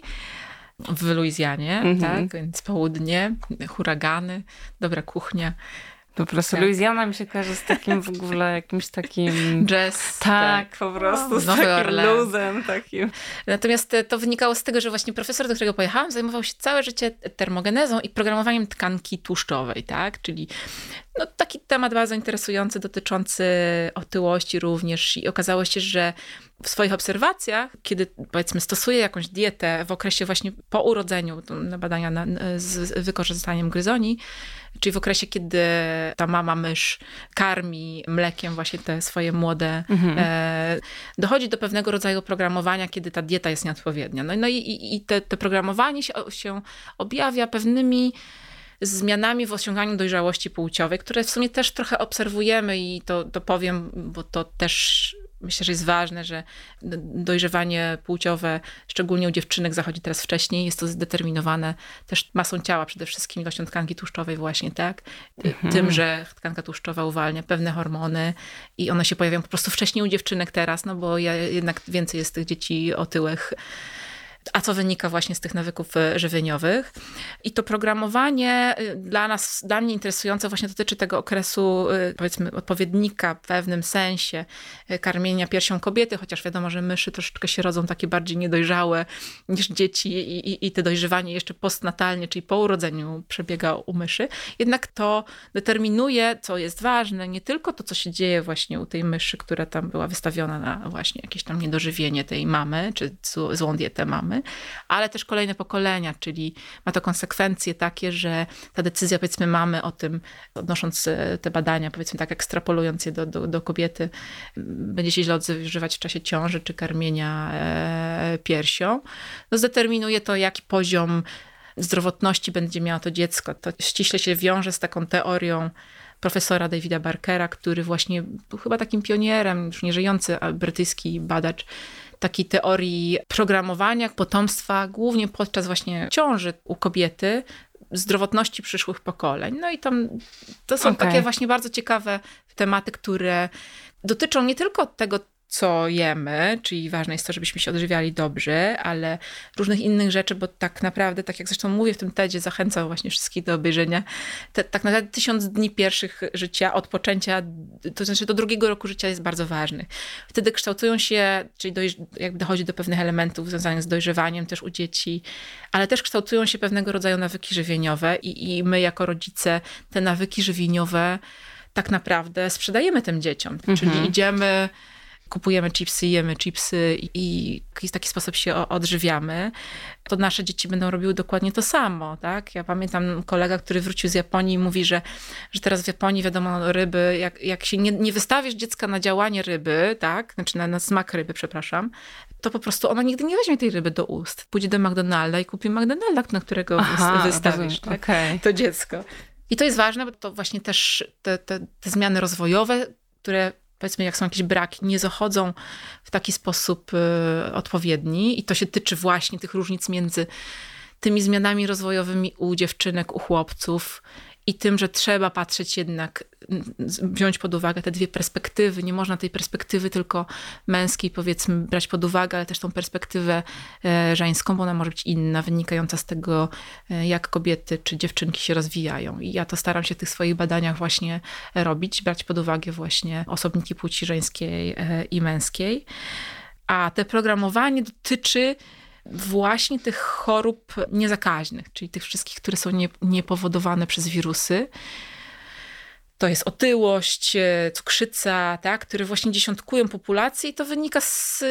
w Luizjanie, mm -hmm. tak, więc południe, huragany, dobra kuchnia. Po prostu tak. Louisiana mi się kojarzy z takim w ogóle jakimś takim... Jazz. Tak, tak. po prostu z takim Orleans. luzem takim. Natomiast e, to wynikało z tego, że właśnie profesor, do którego pojechałam, zajmował się całe życie termogenezą i programowaniem tkanki tłuszczowej, tak? Czyli no, taki temat bardzo interesujący, dotyczący otyłości również i okazało się, że w swoich obserwacjach, kiedy powiedzmy stosuje jakąś dietę w okresie właśnie po urodzeniu, na badania na, z wykorzystaniem gryzoni, czyli w okresie, kiedy ta mama mysz karmi mlekiem właśnie te swoje młode, mhm. e, dochodzi do pewnego rodzaju programowania, kiedy ta dieta jest nieodpowiednia. No, no i, i te, te programowanie się, się objawia pewnymi zmianami w osiąganiu dojrzałości płciowej, które w sumie też trochę obserwujemy i to, to powiem, bo to też myślę, że jest ważne, że dojrzewanie płciowe, szczególnie u dziewczynek, zachodzi teraz wcześniej. Jest to zdeterminowane też masą ciała, przede wszystkim ilością tkanki tłuszczowej właśnie, tak? Mhm. Tym, że tkanka tłuszczowa uwalnia pewne hormony i one się pojawiają po prostu wcześniej u dziewczynek teraz, no bo ja, jednak więcej jest tych dzieci otyłych a co wynika właśnie z tych nawyków e, żywieniowych. I to programowanie e, dla nas, dla mnie interesujące właśnie dotyczy tego okresu, e, powiedzmy, odpowiednika w pewnym sensie karmienia piersią kobiety, chociaż wiadomo, że myszy troszeczkę się rodzą takie bardziej niedojrzałe niż dzieci i, i, i te dojrzewanie jeszcze postnatalnie, czyli po urodzeniu przebiega u myszy. Jednak to determinuje, co jest ważne, nie tylko to, co się dzieje właśnie u tej myszy, która tam była wystawiona na właśnie jakieś tam niedożywienie tej mamy, czy złą dietę mamy, mamy, ale też kolejne pokolenia, czyli ma to konsekwencje takie, że ta decyzja, powiedzmy, mamy o tym, odnosząc e, te badania, powiedzmy tak, ekstrapolując je do, do, do kobiety, będzie się źle odżywać w czasie ciąży czy karmienia e, piersią, no zdeterminuje to, jaki poziom zdrowotności będzie miało to dziecko. To ściśle się wiąże z taką teorią profesora Davida Barkera, który właśnie był chyba takim pionierem, już nieżyjący brytyjski badacz takiej teorii programowania potomstwa, głównie podczas właśnie ciąży u kobiety, zdrowotności przyszłych pokoleń. No i tam to są okay. takie właśnie bardzo ciekawe tematy, które dotyczą nie tylko tego, co jemy, czyli ważne jest to, żebyśmy się odżywiali dobrze, ale różnych innych rzeczy, bo tak naprawdę, tak jak zresztą mówię w tym TEDzie, zachęcam właśnie wszystkich do obejrzenia, te, tak naprawdę tysiąc dni pierwszych życia, od poczęcia, to znaczy do drugiego roku życia jest bardzo ważny. Wtedy kształtują się, czyli jakby dochodzi do pewnych elementów związanych z dojrzewaniem też u dzieci, ale też kształtują się pewnego rodzaju nawyki żywieniowe i, i my jako rodzice te nawyki żywieniowe tak naprawdę sprzedajemy tym dzieciom, mhm. czyli idziemy kupujemy chipsy, jemy chipsy i w taki sposób się odżywiamy, to nasze dzieci będą robiły dokładnie to samo, tak? Ja pamiętam kolega, który wrócił z Japonii i mówi, że, że teraz w Japonii wiadomo ryby, jak, jak się nie, nie wystawisz dziecka na działanie ryby, tak? Znaczy na, na smak ryby, przepraszam, to po prostu ona nigdy nie weźmie tej ryby do ust. Pójdzie do McDonalda i kupi McDonalda, na którego Aha, wystawisz tak? okay. to dziecko. I to jest ważne, bo to właśnie też te, te, te zmiany rozwojowe, które powiedzmy, jak są jakieś braki, nie zachodzą w taki sposób y, odpowiedni. I to się tyczy właśnie tych różnic między tymi zmianami rozwojowymi u dziewczynek, u chłopców i tym, że trzeba patrzeć jednak, wziąć pod uwagę te dwie perspektywy. Nie można tej perspektywy tylko męskiej, powiedzmy, brać pod uwagę, ale też tą perspektywę e, żeńską, bo ona może być inna, wynikająca z tego, e, jak kobiety czy dziewczynki się rozwijają. I ja to staram się w tych swoich badaniach właśnie robić, brać pod uwagę właśnie osobniki płci żeńskiej e, i męskiej. A te programowanie dotyczy właśnie tych chorób niezakaźnych, czyli tych wszystkich, które są nie, niepowodowane przez wirusy. To jest otyłość, e, cukrzyca, tak, które właśnie dziesiątkują populację i to wynika z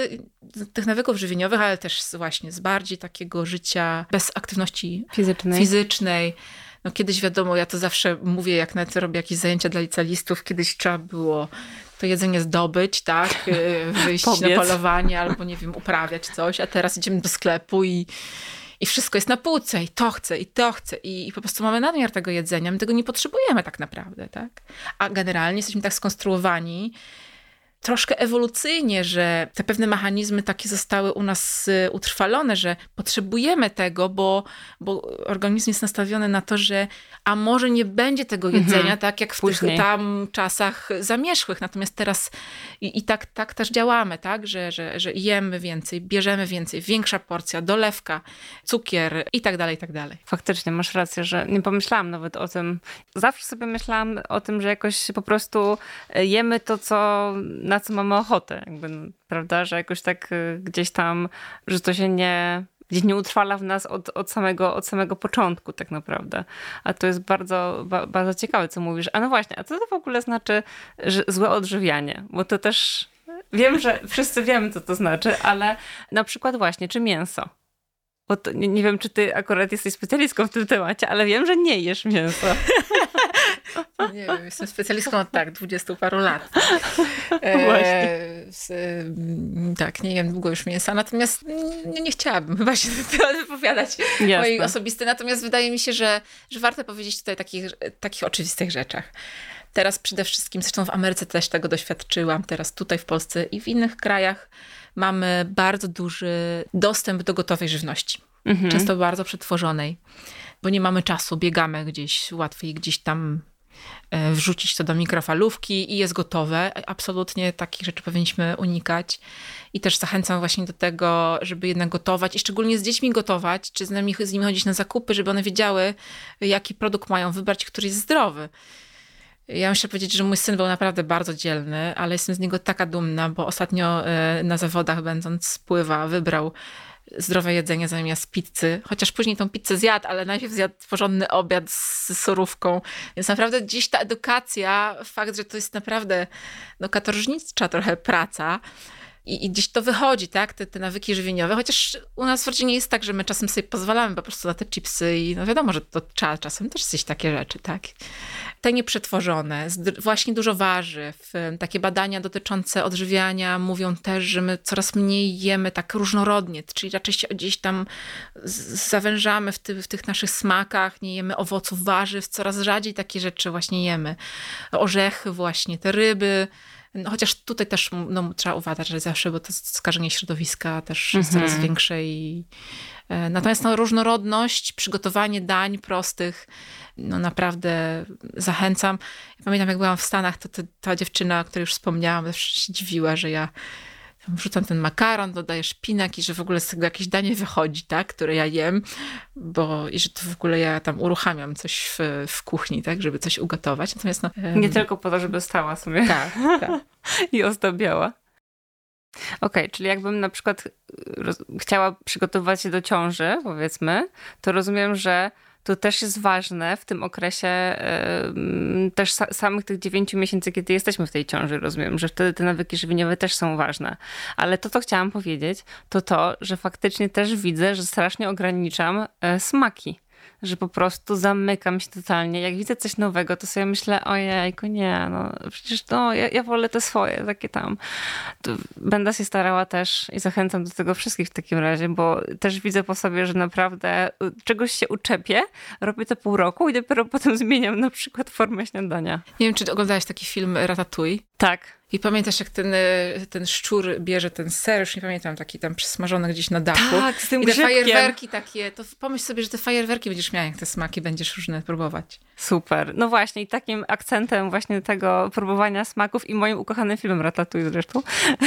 tych nawyków żywieniowych, ale też z, właśnie z bardziej takiego życia bez aktywności fizycznej. fizycznej. No kiedyś wiadomo, ja to zawsze mówię, jak nawet robię jakieś zajęcia dla licealistów, kiedyś trzeba było to jedzenie zdobyć, tak, y, *laughs* wyjść na polowanie albo nie wiem, uprawiać coś, a teraz idziemy do sklepu i i wszystko jest na półce i to chcę, i to chcę i, i, po prostu mamy nadmiar tego jedzenia, my tego nie potrzebujemy tak naprawdę, tak? A generalnie jesteśmy tak skonstruowani, troszkę ewolucyjnie, że te pewne mechanizmy takie zostały u nas y, utrwalone, że potrzebujemy tego, bo, bo organizm jest nastawiony na to, że a może nie będzie tego mhm. jedzenia, mhm. tak jak w Później. tych tam czasach zamierzchłych. Natomiast teraz i, i, tak, tak też działamy, tak, że, że, że jemy więcej, bierzemy więcej, większa porcja, dolewka, cukier i tak dalej, i tak dalej. Faktycznie, masz rację, że nie pomyślałam nawet o tym. Zawsze sobie myślałam o tym, że jakoś po prostu jemy to, co na na co mamy ochotę, jakby, prawda, że jakoś tak y, gdzieś tam, że to się nie, gdzieś nie utrwala w nas od, od, samego, od samego początku tak naprawdę. A to jest bardzo, ba, bardzo ciekawe, co mówisz. A no właśnie, a co to w ogóle znaczy że złe odżywianie? Bo to też, wiem, że wszyscy wiemy, co to znaczy, ale na przykład właśnie, czy mięso? Bo to, nie, nie, wiem, czy ty akurat jesteś specjalistką w tym temacie, ale wiem, że nie jesz mięsa. *laughs* Nie wiem, jestem specjalistką od tak, dwudziestu paru lat. *laughs* E, z, tak, nie wiem długo już mięsa, natomiast nie, nie chciałabym chyba się *laughs* wypowiadać Jasne. mojej osobistej. Natomiast wydaje mi się, że, że warto powiedzieć tutaj takich, takich oczywistych rzeczach. Teraz przede wszystkim, zresztą w Ameryce też tego doświadczyłam, teraz tutaj w Polsce i w innych krajach mamy bardzo duży dostęp do gotowej żywności. Mhm. Często bardzo przetworzonej, bo nie mamy czasu, biegamy gdzieś, łatwiej gdzieś tam wrzucić to do mikrofalówki i jest gotowe. Absolutnie takich rzeczy powinniśmy unikać. I też zachęcam właśnie do tego, żeby jednak gotować i szczególnie z dziećmi gotować, czy z nimi, z nimi chodzić na zakupy, żeby one wiedziały, jaki produkt mają wybrać, który jest zdrowy. Ja muszę powiedzieć, że mój syn był naprawdę bardzo dzielny, ale jestem z niego taka dumna, bo ostatnio e, na zawodach będąc pływa, wybrał zdrowe jedzenie zamiast pizzy, chociaż później tą pizzę zjadł, ale najpierw zjadł porządny obiad z surówką. Więc naprawdę dziś ta edukacja, fakt, że to jest naprawdę no, katorżnicza trochę praca, i, I, gdzieś to wychodzi, tak? Te, te nawyki żywieniowe, chociaż u nas w rodzinie jest tak, że my czasem sobie pozwalamy po prostu na te chipsy i no wiadomo, że to trzeba czasem też zjeść takie rzeczy, tak? Te nieprzetworzone, właśnie dużo warzyw. Takie badania dotyczące odżywiania mówią też, że my coraz mniej jemy tak różnorodnie, czyli raczej się gdzieś tam zawężamy w, ty, w tych naszych smakach, nie jemy owoców, warzyw, coraz rzadziej takie rzeczy właśnie jemy. Orzechy właśnie, te ryby, no, chociaż tutaj też no, trzeba uważać, że zawsze, bo to skażenie środowiska też jest coraz mhm. większe i e, Natomiast no, różnorodność, przygotowanie dań prostych, no naprawdę zachęcam. pamiętam, jak byłam w Stanach, to, to ta dziewczyna, o której już wspomniałam, też się dziwiła, że ja wrzucam ten makaron, dodaję szpinak i że w ogóle z tego jakieś danie wychodzi, tak, które ja jem, bo i że to w ogóle ja tam uruchamiam coś w, w kuchni, tak, żeby coś ugotować. Natomiast no, Nie tylko po to, żeby stała sobie. Tak, tak. *laughs* I ozdabiała. Okej, okay, czyli jakbym na przykład chciała przygotować się do ciąży, powiedzmy, to rozumiem, że to też jest ważne w tym okresie też samych tych dziewięciu miesięcy, kiedy jesteśmy w tej ciąży, rozumiem, że wtedy te nawyki żywieniowe też są ważne. Ale to, co chciałam powiedzieć, to to, że faktycznie też widzę, że strasznie ograniczam e, smaki że po prostu zamykam się totalnie. Jak widzę coś nowego, to sobie myślę, ojejku, nie, no przecież no, ja, ja wolę te swoje, takie tam. To będę się starała też i zachęcam do tego wszystkich w takim razie, bo też widzę po sobie, że naprawdę czegoś się uczepię, robię to pół roku i dopiero potem *laughs* zmieniam na przykład formę śniadania. Nie wiem, czy oglądałeś taki film Ratatouille? Tak. I pamiętasz, jak ten, e, ten szczur bierze ten ser, już nie pamiętam, taki tam przysmażony gdzieś na dachu. Tak, z tym I te fajerwerki takie, to pomyśl sobie, że te fajerwerki będziesz jak te smaki będziesz różne próbować. Super. No właśnie, i takim akcentem właśnie tego próbowania smaków i moim ukochanym filmem Ratatouille zresztą,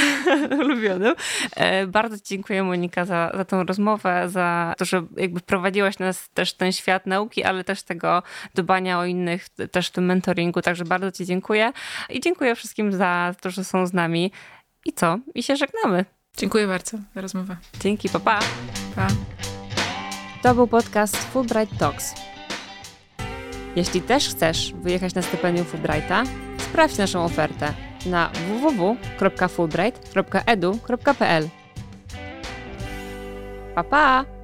*laughs* ulubionym. E, bardzo Ci dziękuję Monika za, za tą rozmowę, za to, że jakby prowadziłaś nas też w ten świat nauki, ale też tego dbania o innych, też w tym mentoringu, także bardzo Ci dziękuję i dziękuję wszystkim za to, że są z nami. I co? I się żegnamy. Dziękuję bardzo za rozmowę. Dzięki, papa. Pa. To był podcast Fulbright Talks. Jeśli też chcesz wyjechać na stypendium Fulbrighta, sprawdź naszą ofertę na www.fulbright.edu.pl. Pa pa!